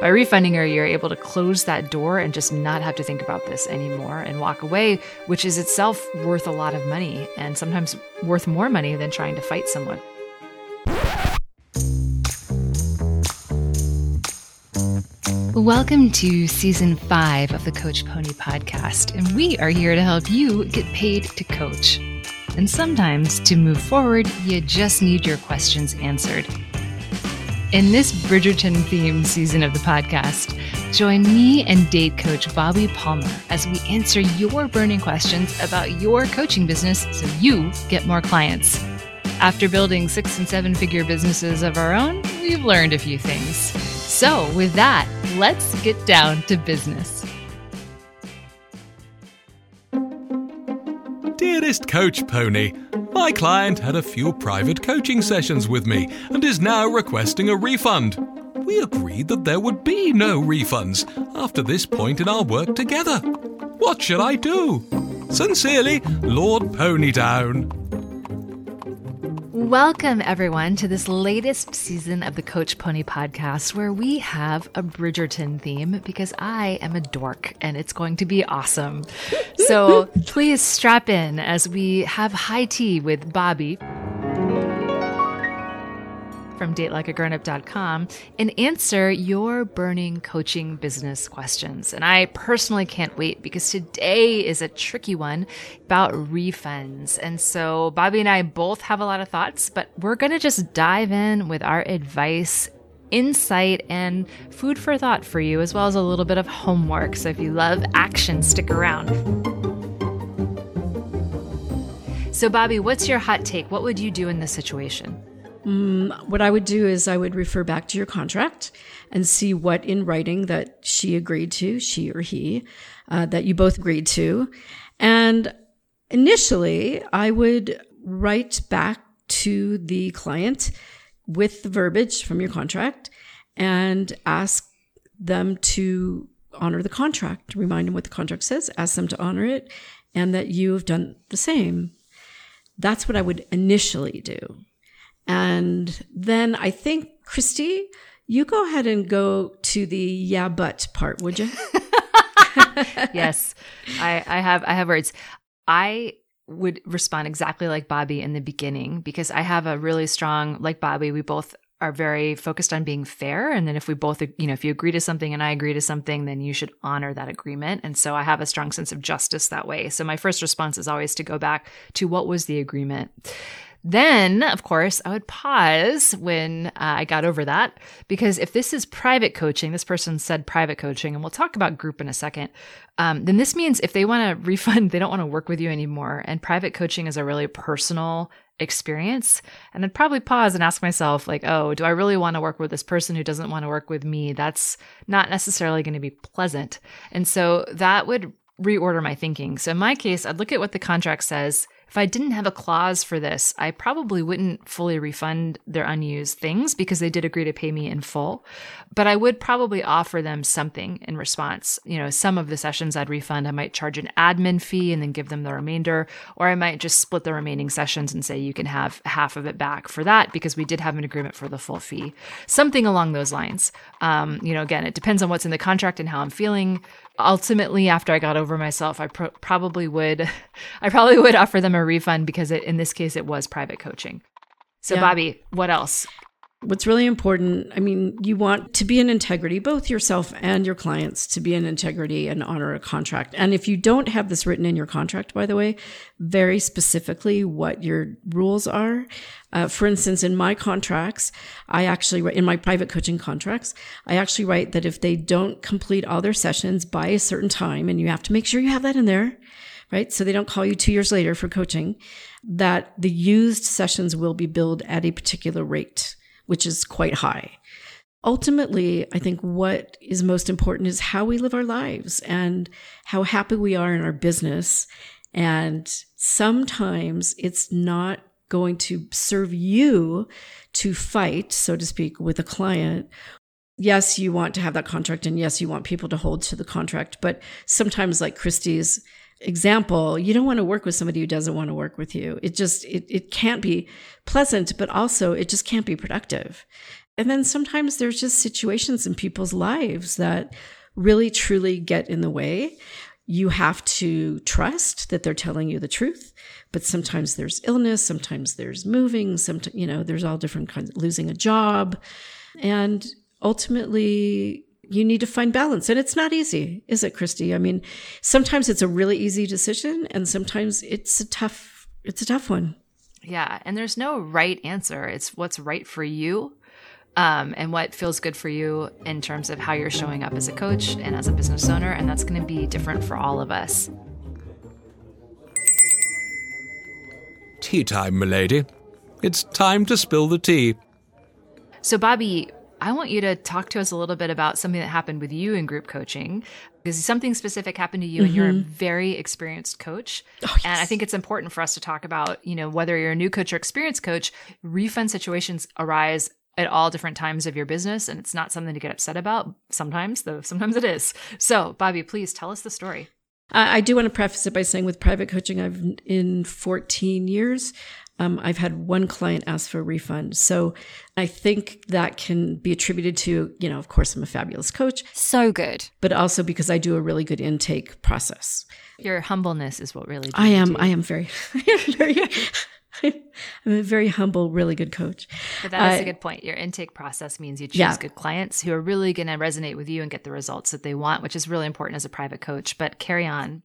By refunding her, you're able to close that door and just not have to think about this anymore and walk away, which is itself worth a lot of money and sometimes worth more money than trying to fight someone. Welcome to season five of the Coach Pony podcast, and we are here to help you get paid to coach. And sometimes to move forward, you just need your questions answered. In this Bridgerton themed season of the podcast, join me and date coach Bobby Palmer as we answer your burning questions about your coaching business so you get more clients. After building six and seven figure businesses of our own, we've learned a few things. So, with that, let's get down to business. Dearest Coach Pony, my client had a few private coaching sessions with me and is now requesting a refund. We agreed that there would be no refunds after this point in our work together. What should I do? Sincerely, Lord Ponydown. Welcome, everyone, to this latest season of the Coach Pony podcast, where we have a Bridgerton theme because I am a dork and it's going to be awesome. So please strap in as we have high tea with Bobby from datelikeagrownup.com and answer your burning coaching business questions. And I personally can't wait because today is a tricky one about refunds. And so Bobby and I both have a lot of thoughts, but we're going to just dive in with our advice insight and food for thought for you, as well as a little bit of homework. So if you love action, stick around. So, Bobby, what's your hot take? What would you do in this situation? Mm, what I would do is I would refer back to your contract and see what in writing that she agreed to, she or he, uh, that you both agreed to. And initially, I would write back to the client with the verbiage from your contract and ask them to honor the contract, remind them what the contract says, ask them to honor it, and that you have done the same. That's what I would initially do. And then I think, Christy, you go ahead and go to the yeah, but part, would you? yes, I, I have. I have words. I would respond exactly like Bobby in the beginning because I have a really strong, like Bobby, we both are very focused on being fair. And then if we both, you know, if you agree to something and I agree to something, then you should honor that agreement. And so I have a strong sense of justice that way. So my first response is always to go back to what was the agreement. Then, of course, I would pause when uh, I got over that because if this is private coaching, this person said private coaching, and we'll talk about group in a second, um, then this means if they want to refund, they don't want to work with you anymore. And private coaching is a really personal experience. And I'd probably pause and ask myself, like, oh, do I really want to work with this person who doesn't want to work with me? That's not necessarily going to be pleasant. And so that would reorder my thinking. So in my case, I'd look at what the contract says if I didn't have a clause for this, I probably wouldn't fully refund their unused things because they did agree to pay me in full. But I would probably offer them something in response. You know, some of the sessions I'd refund, I might charge an admin fee and then give them the remainder, or I might just split the remaining sessions and say you can have half of it back for that because we did have an agreement for the full fee. Something along those lines. Um, you know, again, it depends on what's in the contract and how I'm feeling ultimately after i got over myself i pro- probably would i probably would offer them a refund because it, in this case it was private coaching so yeah. bobby what else what's really important i mean you want to be in integrity both yourself and your clients to be in integrity and honor a contract. And if you don't have this written in your contract by the way very specifically what your rules are. Uh, for instance in my contracts i actually in my private coaching contracts i actually write that if they don't complete all their sessions by a certain time and you have to make sure you have that in there right? So they don't call you two years later for coaching, that the used sessions will be billed at a particular rate which is quite high. Ultimately, I think what is most important is how we live our lives and how happy we are in our business. And sometimes it's not going to serve you to fight, so to speak, with a client yes, you want to have that contract and yes, you want people to hold to the contract. But sometimes, like Christie's example, you don't want to work with somebody who doesn't want to work with you. It just, it, it can't be pleasant, but also it just can't be productive. And then sometimes there's just situations in people's lives that really truly get in the way. You have to trust that they're telling you the truth, but sometimes there's illness, sometimes there's moving, sometimes, you know, there's all different kinds, losing a job. And ultimately, you need to find balance. And it's not easy, is it, Christy? I mean, sometimes it's a really easy decision and sometimes it's a tough, it's a tough one. Yeah. And there's no right answer. It's what's right for you um, and what feels good for you in terms of how you're showing up as a coach and as a business owner. And that's going to be different for all of us. Tea time, milady. It's time to spill the tea. So, Bobby, I want you to talk to us a little bit about something that happened with you in group coaching because something specific happened to you and you're a mm-hmm. very experienced coach. Oh, yes. And I think it's important for us to talk about, you know, whether you're a new coach or experienced coach, refund situations arise at all different times of your business and it's not something to get upset about sometimes though sometimes it is so bobby please tell us the story i do want to preface it by saying with private coaching i've in 14 years um, I've had one client ask for a refund. So I think that can be attributed to, you know, of course, I'm a fabulous coach. So good. But also because I do a really good intake process. Your humbleness is what really I am. I am very, I am very I'm a very humble, really good coach. But that is uh, a good point. Your intake process means you choose yeah. good clients who are really going to resonate with you and get the results that they want, which is really important as a private coach. But carry on.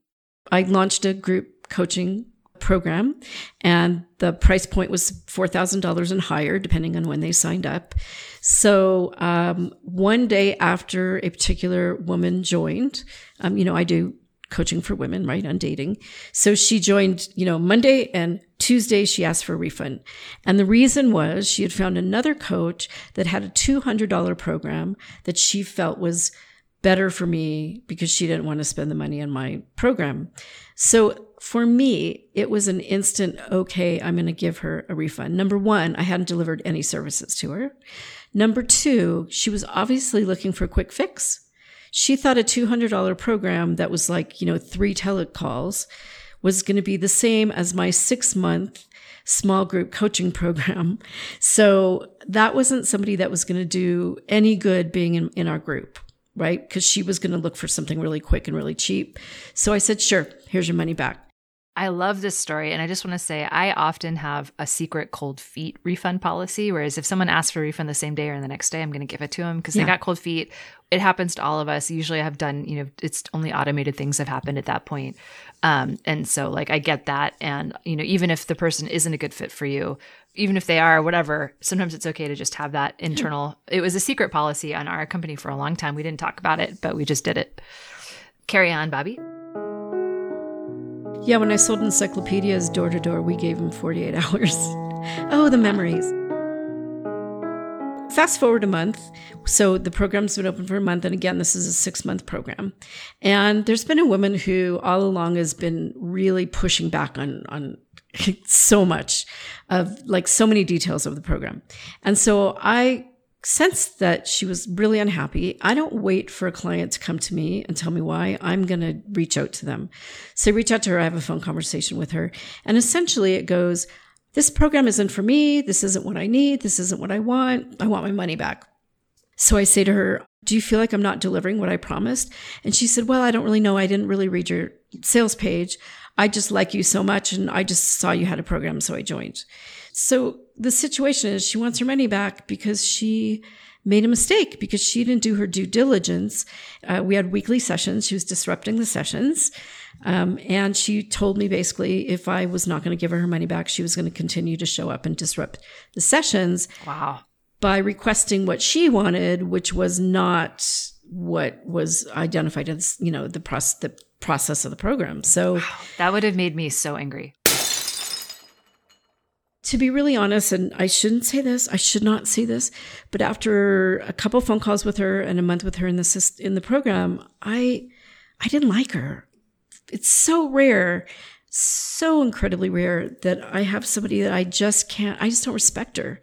I launched a group coaching program and the price point was $4,000 and higher depending on when they signed up. So um, one day after a particular woman joined, um, you know, I do coaching for women, right, on dating. So she joined, you know, Monday and Tuesday she asked for a refund. And the reason was she had found another coach that had a $200 program that she felt was better for me because she didn't want to spend the money on my program. So for me, it was an instant, okay, I'm going to give her a refund. Number one, I hadn't delivered any services to her. Number two, she was obviously looking for a quick fix she thought a $200 program that was like, you know, three telecalls was going to be the same as my six month small group coaching program. So that wasn't somebody that was going to do any good being in, in our group, right? Because she was going to look for something really quick and really cheap. So I said, sure, here's your money back. I love this story. And I just want to say, I often have a secret cold feet refund policy. Whereas if someone asks for a refund the same day or the next day, I'm going to give it to them because yeah. they got cold feet. It happens to all of us. Usually I have done, you know, it's only automated things have happened at that point. Um, and so, like, I get that. And, you know, even if the person isn't a good fit for you, even if they are, whatever, sometimes it's okay to just have that internal. It was a secret policy on our company for a long time. We didn't talk about it, but we just did it. Carry on, Bobby. Yeah, when I sold encyclopedias door to door, we gave them 48 hours. oh, the memories. Fast forward a month. So the program's been open for a month. And again, this is a six month program. And there's been a woman who all along has been really pushing back on, on so much of like so many details of the program. And so I sensed that she was really unhappy. I don't wait for a client to come to me and tell me why. I'm going to reach out to them. So I reach out to her. I have a phone conversation with her. And essentially it goes, this program isn't for me. This isn't what I need. This isn't what I want. I want my money back. So I say to her, do you feel like I'm not delivering what I promised? And she said, well, I don't really know. I didn't really read your sales page. I just like you so much. And I just saw you had a program. So I joined. So the situation is she wants her money back because she made a mistake because she didn't do her due diligence. Uh, we had weekly sessions. She was disrupting the sessions. Um, and she told me basically if I was not going to give her her money back, she was going to continue to show up and disrupt the sessions. Wow. By requesting what she wanted, which was not what was identified as, you know, the, process, the process of the program. So wow. that would have made me so angry to be really honest, and I shouldn't say this, I should not say this, but after a couple phone calls with her and a month with her in the in the program, I I didn't like her. It's so rare, so incredibly rare that I have somebody that I just can't. I just don't respect her,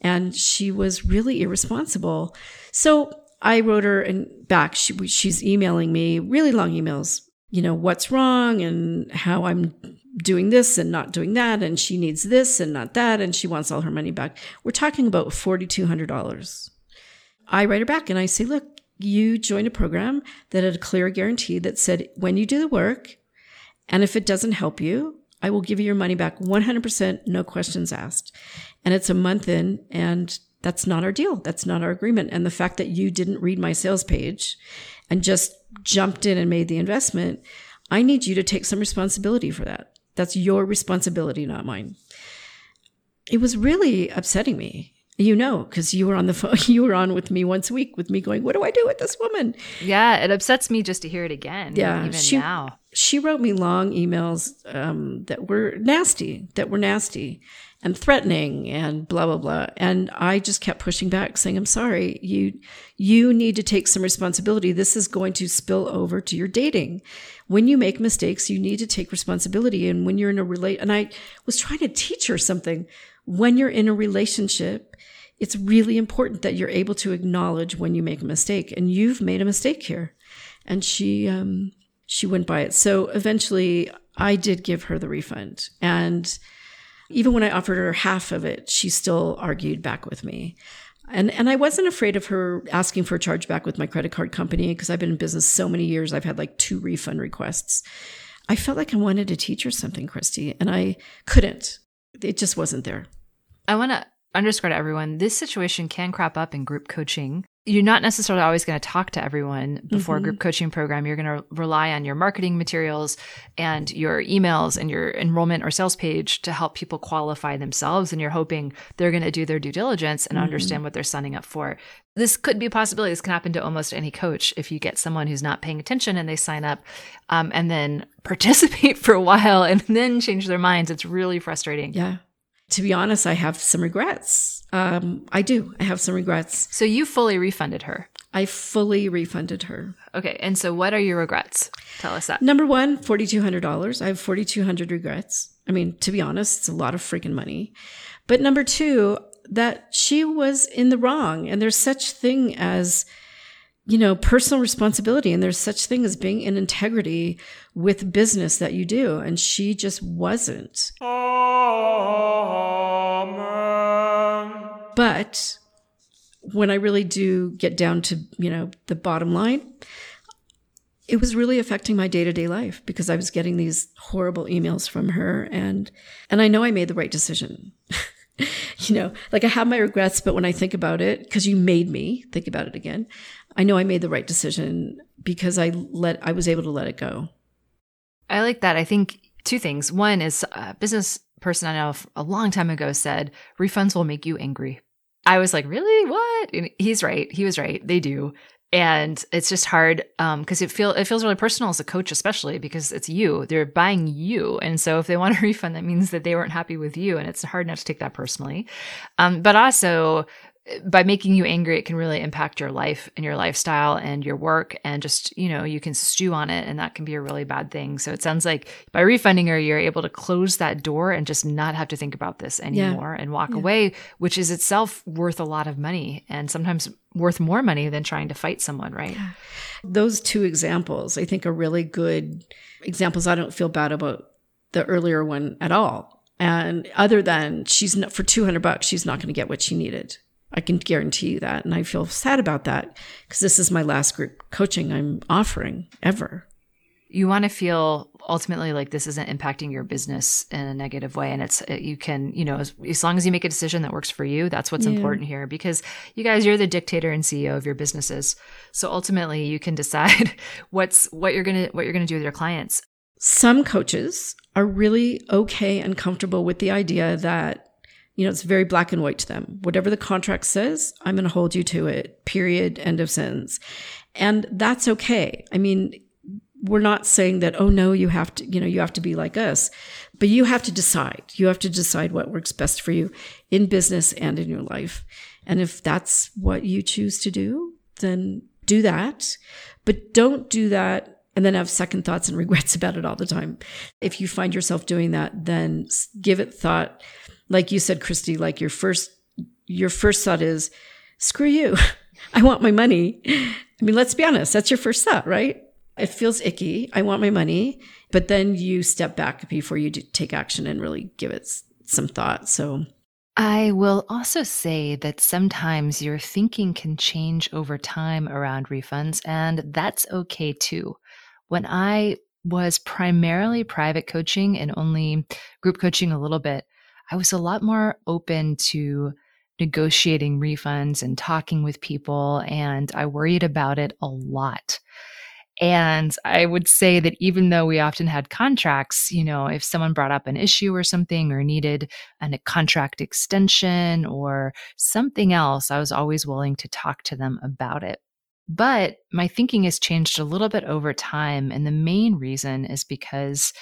and she was really irresponsible. So I wrote her and back. She, she's emailing me really long emails. You know what's wrong and how I'm doing this and not doing that, and she needs this and not that, and she wants all her money back. We're talking about $4,200. I write her back and I say, look, you joined a program that had a clear guarantee that said when you do the work, and if it doesn't help you, I will give you your money back 100%, no questions asked. And it's a month in, and that's not our deal. That's not our agreement. And the fact that you didn't read my sales page and just jumped in and made the investment, I need you to take some responsibility for that. That's your responsibility, not mine. It was really upsetting me you know, because you were on the phone, you were on with me once a week with me going, What do I do with this woman? Yeah, it upsets me just to hear it again. Yeah. Even she, now. She wrote me long emails um, that were nasty, that were nasty and threatening and blah blah blah. And i just kept pushing back saying i'm sorry. You you need to take some responsibility. This is going to spill over to your dating. When you make mistakes you need to take responsibility. And when you're in a relate and i was trying to teach her something. When you're in a relationship it's really important that you're able to acknowledge when you make a mistake. And you've made a mistake here. And she um she went by it. So eventually i did give her the refund. And even when i offered her half of it she still argued back with me and and I wasn't afraid of her asking for a chargeback with my credit card company because I've been in business so many years. I've had like two refund requests. I felt like I wanted to teach her something, Christy, and I couldn't. It just wasn't there. I want to underscore to everyone this situation can crop up in group coaching. You're not necessarily always going to talk to everyone before mm-hmm. a group coaching program. You're going to rely on your marketing materials and your emails and your enrollment or sales page to help people qualify themselves. And you're hoping they're going to do their due diligence and mm-hmm. understand what they're signing up for. This could be a possibility. This can happen to almost any coach if you get someone who's not paying attention and they sign up um, and then participate for a while and then change their minds. It's really frustrating. Yeah to be honest, I have some regrets. Um, I do. I have some regrets. So you fully refunded her? I fully refunded her. Okay. And so what are your regrets? Tell us that. Number one, $4,200. I have 4,200 regrets. I mean, to be honest, it's a lot of freaking money. But number two, that she was in the wrong. And there's such thing as, you know, personal responsibility. And there's such thing as being in integrity with business that you do. And she just wasn't. Amen. But when I really do get down to, you know, the bottom line, it was really affecting my day-to-day life because I was getting these horrible emails from her and and I know I made the right decision. you know, like I have my regrets, but when I think about it, because you made me think about it again, I know I made the right decision because I let I was able to let it go. I like that. I think two things. One is a business person I know a long time ago said refunds will make you angry. I was like, really? What? And he's right. He was right. They do. And it's just hard because um, it feel it feels really personal as a coach, especially because it's you. They're buying you, and so if they want a refund, that means that they weren't happy with you, and it's hard not to take that personally. Um, but also, by making you angry, it can really impact your life and your lifestyle and your work. And just, you know, you can stew on it and that can be a really bad thing. So it sounds like by refunding her, you're able to close that door and just not have to think about this anymore yeah. and walk yeah. away, which is itself worth a lot of money and sometimes worth more money than trying to fight someone, right? Yeah. Those two examples, I think, are really good examples. I don't feel bad about the earlier one at all. And other than she's not, for 200 bucks, she's not going to get what she needed. I can guarantee you that. And I feel sad about that because this is my last group coaching I'm offering ever. You want to feel ultimately like this isn't impacting your business in a negative way. And it's, uh, you can, you know, as, as long as you make a decision that works for you, that's what's yeah. important here because you guys, you're the dictator and CEO of your businesses. So ultimately you can decide what's, what you're going to, what you're going to do with your clients. Some coaches are really okay and comfortable with the idea that you know, it's very black and white to them. Whatever the contract says, I'm going to hold you to it, period, end of sentence. And that's okay. I mean, we're not saying that, oh no, you have to, you know, you have to be like us, but you have to decide. You have to decide what works best for you in business and in your life. And if that's what you choose to do, then do that. But don't do that and then have second thoughts and regrets about it all the time. If you find yourself doing that, then give it thought like you said, Christy, like your first, your first thought is, screw you. I want my money. I mean, let's be honest. That's your first thought, right? It feels icky. I want my money. But then you step back before you take action and really give it some thought. So I will also say that sometimes your thinking can change over time around refunds, and that's okay too. When I was primarily private coaching and only group coaching a little bit, I was a lot more open to negotiating refunds and talking with people, and I worried about it a lot. And I would say that even though we often had contracts, you know, if someone brought up an issue or something or needed a contract extension or something else, I was always willing to talk to them about it. But my thinking has changed a little bit over time. And the main reason is because,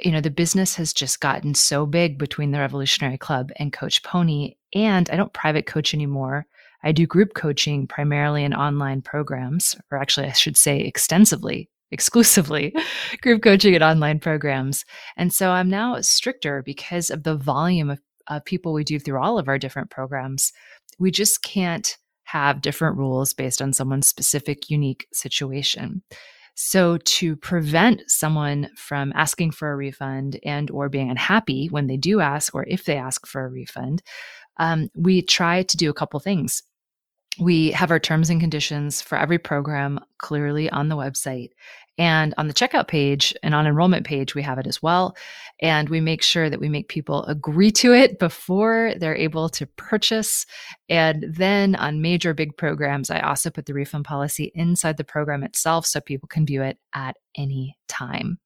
you know, the business has just gotten so big between the Revolutionary Club and Coach Pony. And I don't private coach anymore. I do group coaching primarily in online programs, or actually, I should say extensively, exclusively group coaching and online programs. And so I'm now stricter because of the volume of, of people we do through all of our different programs. We just can't have different rules based on someone's specific unique situation. So to prevent someone from asking for a refund and or being unhappy when they do ask or if they ask for a refund, um, we try to do a couple things. We have our terms and conditions for every program clearly on the website. And on the checkout page and on enrollment page, we have it as well. And we make sure that we make people agree to it before they're able to purchase. And then on major big programs, I also put the refund policy inside the program itself so people can view it at any time.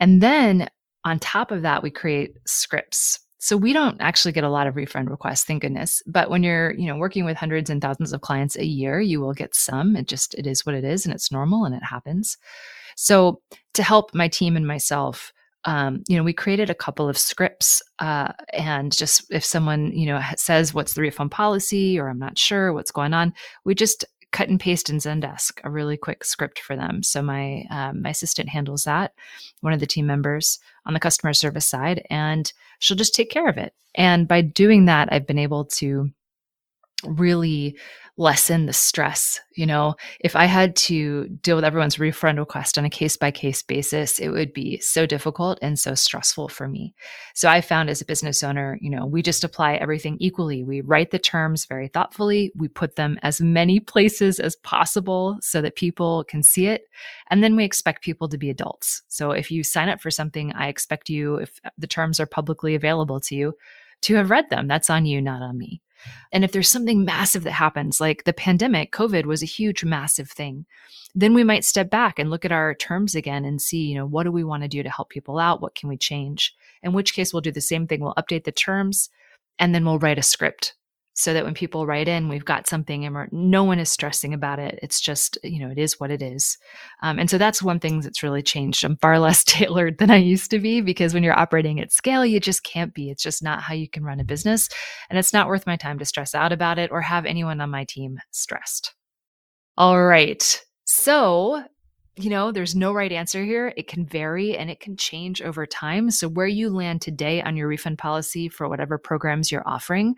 And then on top of that, we create scripts so we don't actually get a lot of refund requests, thank goodness. But when you're, you know, working with hundreds and thousands of clients a year, you will get some. It just it is what it is and it's normal and it happens. So to help my team and myself, um, you know, we created a couple of scripts, uh, and just if someone, you know, says what's the refund policy or I'm not sure what's going on, we just cut and paste in Zendesk a really quick script for them. So my um, my assistant handles that, one of the team members on the customer service side, and she'll just take care of it. And by doing that, I've been able to really lessen the stress. You know, if I had to deal with everyone's refund request on a case by case basis, it would be so difficult and so stressful for me. So I found as a business owner, you know, we just apply everything equally. We write the terms very thoughtfully. We put them as many places as possible so that people can see it. And then we expect people to be adults. So if you sign up for something, I expect you, if the terms are publicly available to you, to have read them. That's on you, not on me. And if there's something massive that happens, like the pandemic, COVID was a huge, massive thing, then we might step back and look at our terms again and see, you know, what do we want to do to help people out? What can we change? In which case, we'll do the same thing. We'll update the terms and then we'll write a script so that when people write in, we've got something and no one is stressing about it. It's just, you know, it is what it is. Um, and so that's one thing that's really changed. I'm far less tailored than I used to be because when you're operating at scale, you just can't be. It's just not how you can run a business. And it's not worth my time to stress out about it or have anyone on my team stressed. All right. So, you know, there's no right answer here. It can vary and it can change over time. So, where you land today on your refund policy for whatever programs you're offering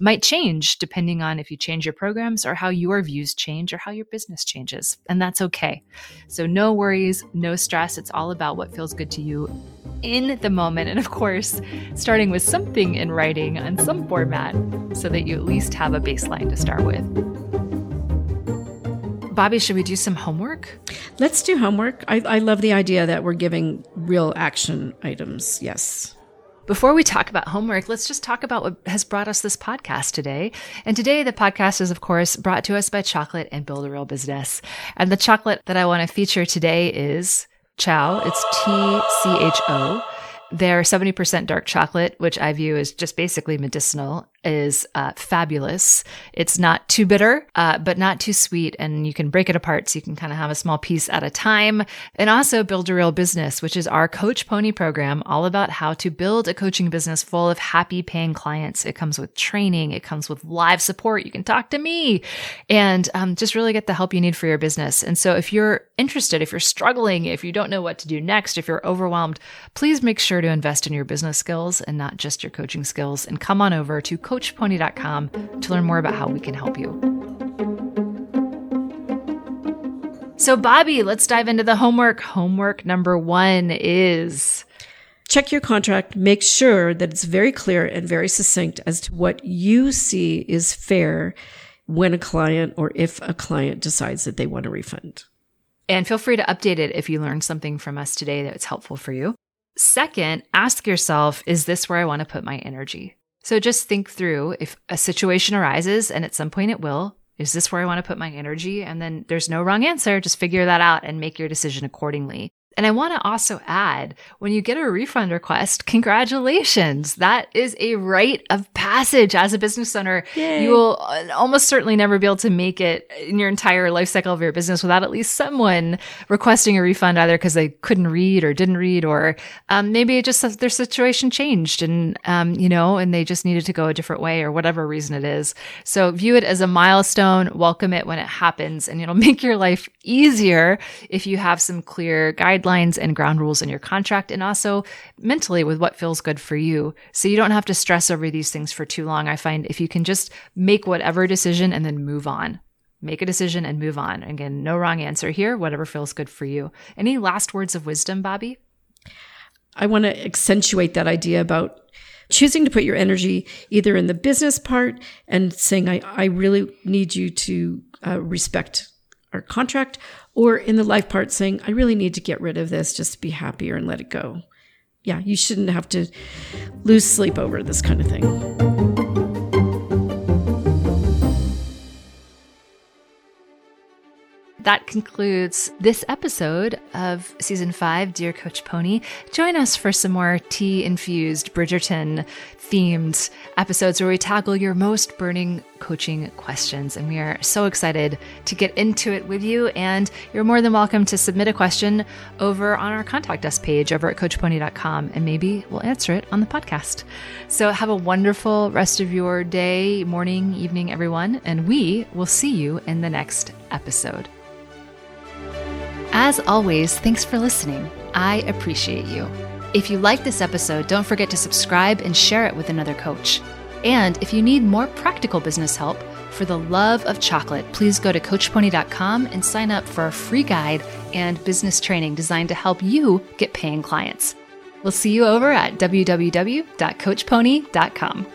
might change depending on if you change your programs or how your views change or how your business changes. And that's okay. So, no worries, no stress. It's all about what feels good to you in the moment. And of course, starting with something in writing on some format so that you at least have a baseline to start with. Bobby, should we do some homework? Let's do homework. I, I love the idea that we're giving real action items. Yes. Before we talk about homework, let's just talk about what has brought us this podcast today. And today, the podcast is, of course, brought to us by Chocolate and Build a Real Business. And the chocolate that I want to feature today is TCHO. It's T C H O. They're 70% dark chocolate, which I view as just basically medicinal, is uh, fabulous. It's not too bitter, uh, but not too sweet. And you can break it apart so you can kind of have a small piece at a time. And also build a real business, which is our Coach Pony program, all about how to build a coaching business full of happy paying clients. It comes with training, it comes with live support. You can talk to me and um, just really get the help you need for your business. And so if you're interested, if you're struggling, if you don't know what to do next, if you're overwhelmed, please make sure to invest in your business skills and not just your coaching skills and come on over to coachpony.com to learn more about how we can help you. So, Bobby, let's dive into the homework. Homework number one is check your contract, make sure that it's very clear and very succinct as to what you see is fair when a client or if a client decides that they want a refund. And feel free to update it if you learned something from us today that's helpful for you. Second, ask yourself, is this where I want to put my energy? So just think through if a situation arises, and at some point it will, is this where I want to put my energy? And then there's no wrong answer. Just figure that out and make your decision accordingly. And I want to also add when you get a refund request, congratulations. That is a rite of passage as a business owner. Yay. You will uh, almost certainly never be able to make it in your entire life cycle of your business without at least someone requesting a refund, either because they couldn't read or didn't read, or um, maybe just their situation changed and, um, you know, and they just needed to go a different way or whatever reason it is. So view it as a milestone, welcome it when it happens, and it'll make your life easier if you have some clear guidelines guidelines and ground rules in your contract and also mentally with what feels good for you. So you don't have to stress over these things for too long. I find if you can just make whatever decision and then move on. Make a decision and move on. Again, no wrong answer here, whatever feels good for you. Any last words of wisdom, Bobby? I want to accentuate that idea about choosing to put your energy either in the business part and saying, I, I really need you to uh, respect our contract, or in the life part saying, I really need to get rid of this just to be happier and let it go. Yeah, you shouldn't have to lose sleep over this kind of thing. That concludes this episode of season five, Dear Coach Pony. Join us for some more tea infused Bridgerton themed episodes where we tackle your most burning coaching questions. And we are so excited to get into it with you. And you're more than welcome to submit a question over on our contact us page over at coachpony.com, and maybe we'll answer it on the podcast. So have a wonderful rest of your day, morning, evening, everyone. And we will see you in the next episode. As always, thanks for listening. I appreciate you. If you like this episode, don't forget to subscribe and share it with another coach. And if you need more practical business help, for the love of chocolate, please go to CoachPony.com and sign up for a free guide and business training designed to help you get paying clients. We'll see you over at www.coachpony.com.